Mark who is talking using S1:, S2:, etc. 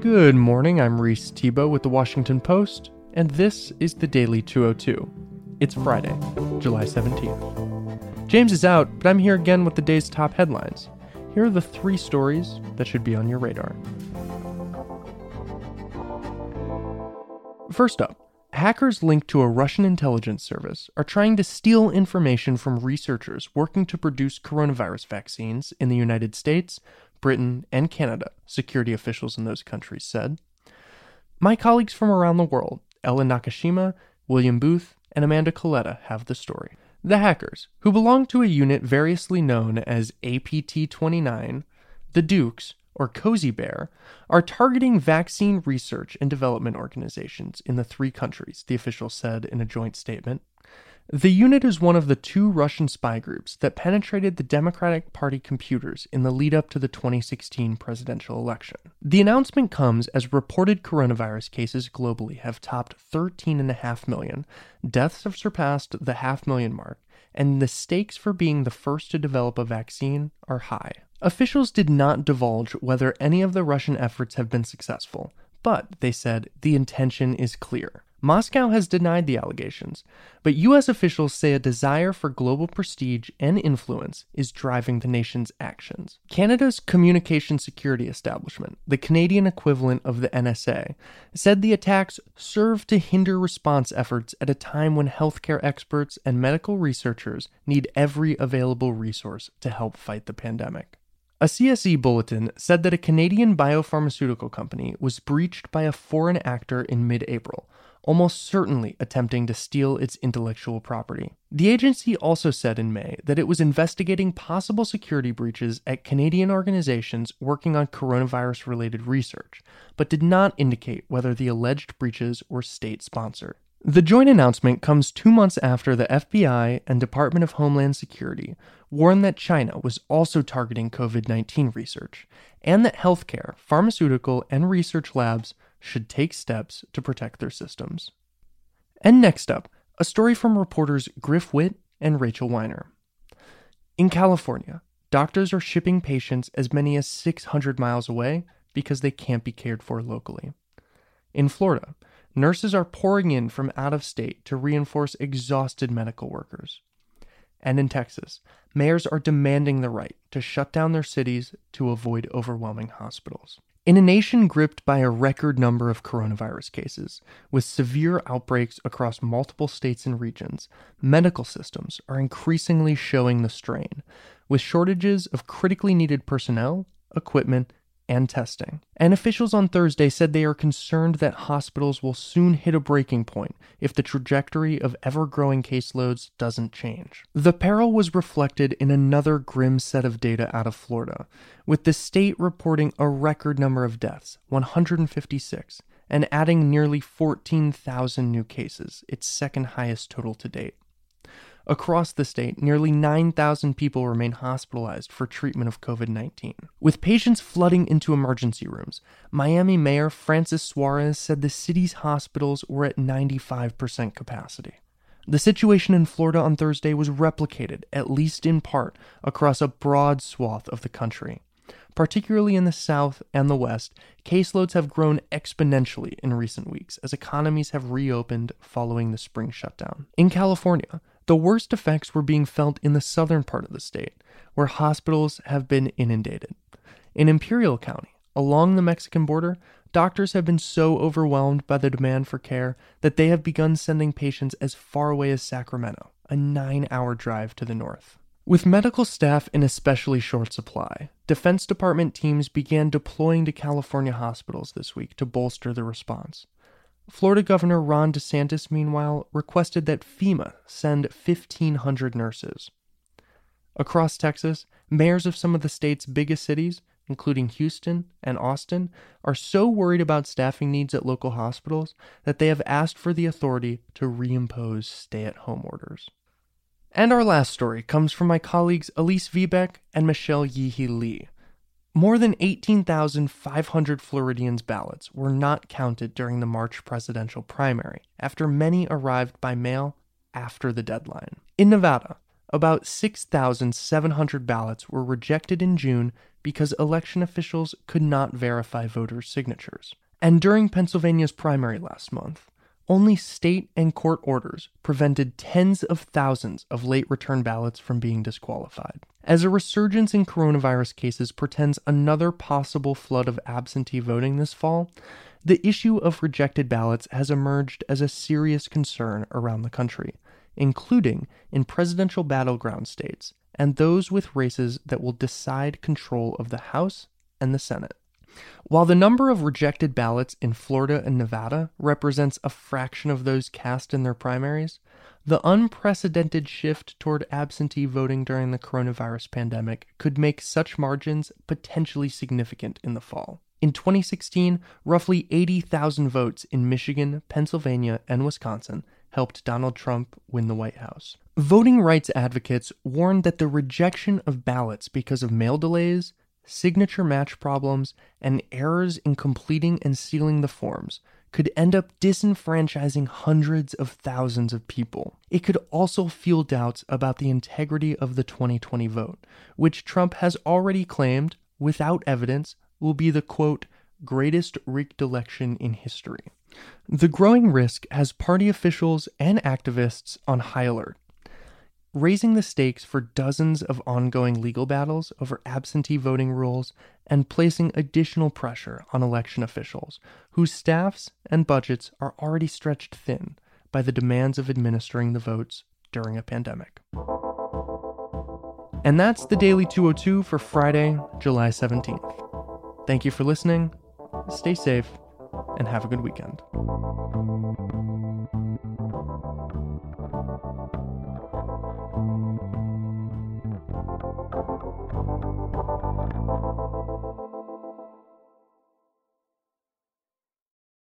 S1: Good morning, I'm Reis Thebault with the Washington Post, and this is the Daily 202. It's Friday, July 17th. James is out, but I'm here again with the day's top headlines. Here are the three stories that should be on your radar. First up, hackers linked to a Russian intelligence service are trying to steal information from researchers working to produce coronavirus vaccines in the United States, Britain, and Canada, security officials in those countries said. My colleagues from around the world, Ellen Nakashima, William Booth, and Amanda Coletta, have the story. The hackers, who belong to a unit variously known as APT 29, the Dukes, or Cozy Bear, are targeting vaccine research and development organizations in the three countries, the official said in a joint statement. The unit is one of the two Russian spy groups that penetrated the Democratic Party computers in the lead up to the 2016 presidential election. The announcement comes as reported coronavirus cases globally have topped 13.5 million, deaths have surpassed the half million mark, and the stakes for being the first to develop a vaccine are high. Officials did not divulge whether any of the Russian efforts have been successful, but they said the intention is clear. Moscow has denied the allegations, but U.S. officials say a desire for global prestige and influence is driving the nation's actions. Canada's Communication Security Establishment, the Canadian equivalent of the NSA, said the attacks serve to hinder response efforts at a time when healthcare experts and medical researchers need every available resource to help fight the pandemic. A CSE bulletin said that a Canadian biopharmaceutical company was breached by a foreign actor in mid April almost certainly attempting to steal its intellectual property. The agency also said in May that it was investigating possible security breaches at Canadian organizations working on coronavirus related research, but did not indicate whether the alleged breaches were state sponsored. The joint announcement comes two months after the FBI and Department of Homeland Security warned that China was also targeting COVID 19 research, and that healthcare, pharmaceutical, and research labs should take steps to protect their systems. And next up, a story from reporters Griff Witte and Rachel Weiner. In California, doctors are shipping patients as many as 600 miles away because they can't be cared for locally. In Florida, nurses are pouring in from out of state to reinforce exhausted medical workers. And in Texas, mayors are demanding the right to shut down their cities to avoid overwhelming hospitals. In a nation gripped by a record number of coronavirus cases, with severe outbreaks across multiple states and regions, medical systems are increasingly showing the strain, with shortages of critically needed personnel, equipment, and testing. And officials on Thursday said they are concerned that hospitals will soon hit a breaking point if the trajectory of ever growing caseloads doesn't change. The peril was reflected in another grim set of data out of Florida, with the state reporting a record number of deaths 156 and adding nearly 14,000 new cases, its second highest total to date. Across the state, nearly 9,000 people remain hospitalized for treatment of COVID 19. With patients flooding into emergency rooms, Miami Mayor Francis Suarez said the city's hospitals were at 95% capacity. The situation in Florida on Thursday was replicated, at least in part, across a broad swath of the country. Particularly in the South and the West, caseloads have grown exponentially in recent weeks as economies have reopened following the spring shutdown. In California, the worst effects were being felt in the southern part of the state, where hospitals have been inundated. In Imperial County, along the Mexican border, doctors have been so overwhelmed by the demand for care that they have begun sending patients as far away as Sacramento, a nine hour drive to the north. With medical staff in especially short supply, Defense Department teams began deploying to California hospitals this week to bolster the response. Florida Governor Ron DeSantis, meanwhile, requested that FEMA send 1,500 nurses. Across Texas, mayors of some of the state's biggest cities, including Houston and Austin, are so worried about staffing needs at local hospitals that they have asked for the authority to reimpose stay at home orders. And our last story comes from my colleagues Elise Viebeck and Michelle Ye Hee Lee more than 18,500 Floridians' ballots were not counted during the March presidential primary, after many arrived by mail after the deadline. In Nevada, about 6,700 ballots were rejected in June because election officials could not verify voters' signatures. And during Pennsylvania's primary last month, only state and court orders prevented tens of thousands of late return ballots from being disqualified. As a resurgence in coronavirus cases portends another possible flood of absentee voting this fall, the issue of rejected ballots has emerged as a serious concern around the country, including in presidential battleground states and those with races that will decide control of the House and the Senate. While the number of rejected ballots in Florida and Nevada represents a fraction of those cast in their primaries, the unprecedented shift toward absentee voting during the coronavirus pandemic could make such margins potentially significant in the fall. In 2016, roughly 80,000 votes in Michigan, Pennsylvania, and Wisconsin helped Donald Trump win the White House. Voting rights advocates warned that the rejection of ballots because of mail delays, signature match problems, and errors in completing and sealing the forms could end up disenfranchising hundreds of thousands of people. It could also fuel doubts about the integrity of the 2020 vote, which Trump has already claimed, without evidence, will be the quote, greatest rigged election in history. The growing risk has party officials and activists on high alert raising the stakes for dozens of ongoing legal battles over absentee voting rules and placing additional pressure on election officials whose staffs and budgets are already stretched thin by the demands of administering the votes during a pandemic. And that's the Daily 202 for Friday, July 17th. Thank you for listening, stay safe, and have a good weekend.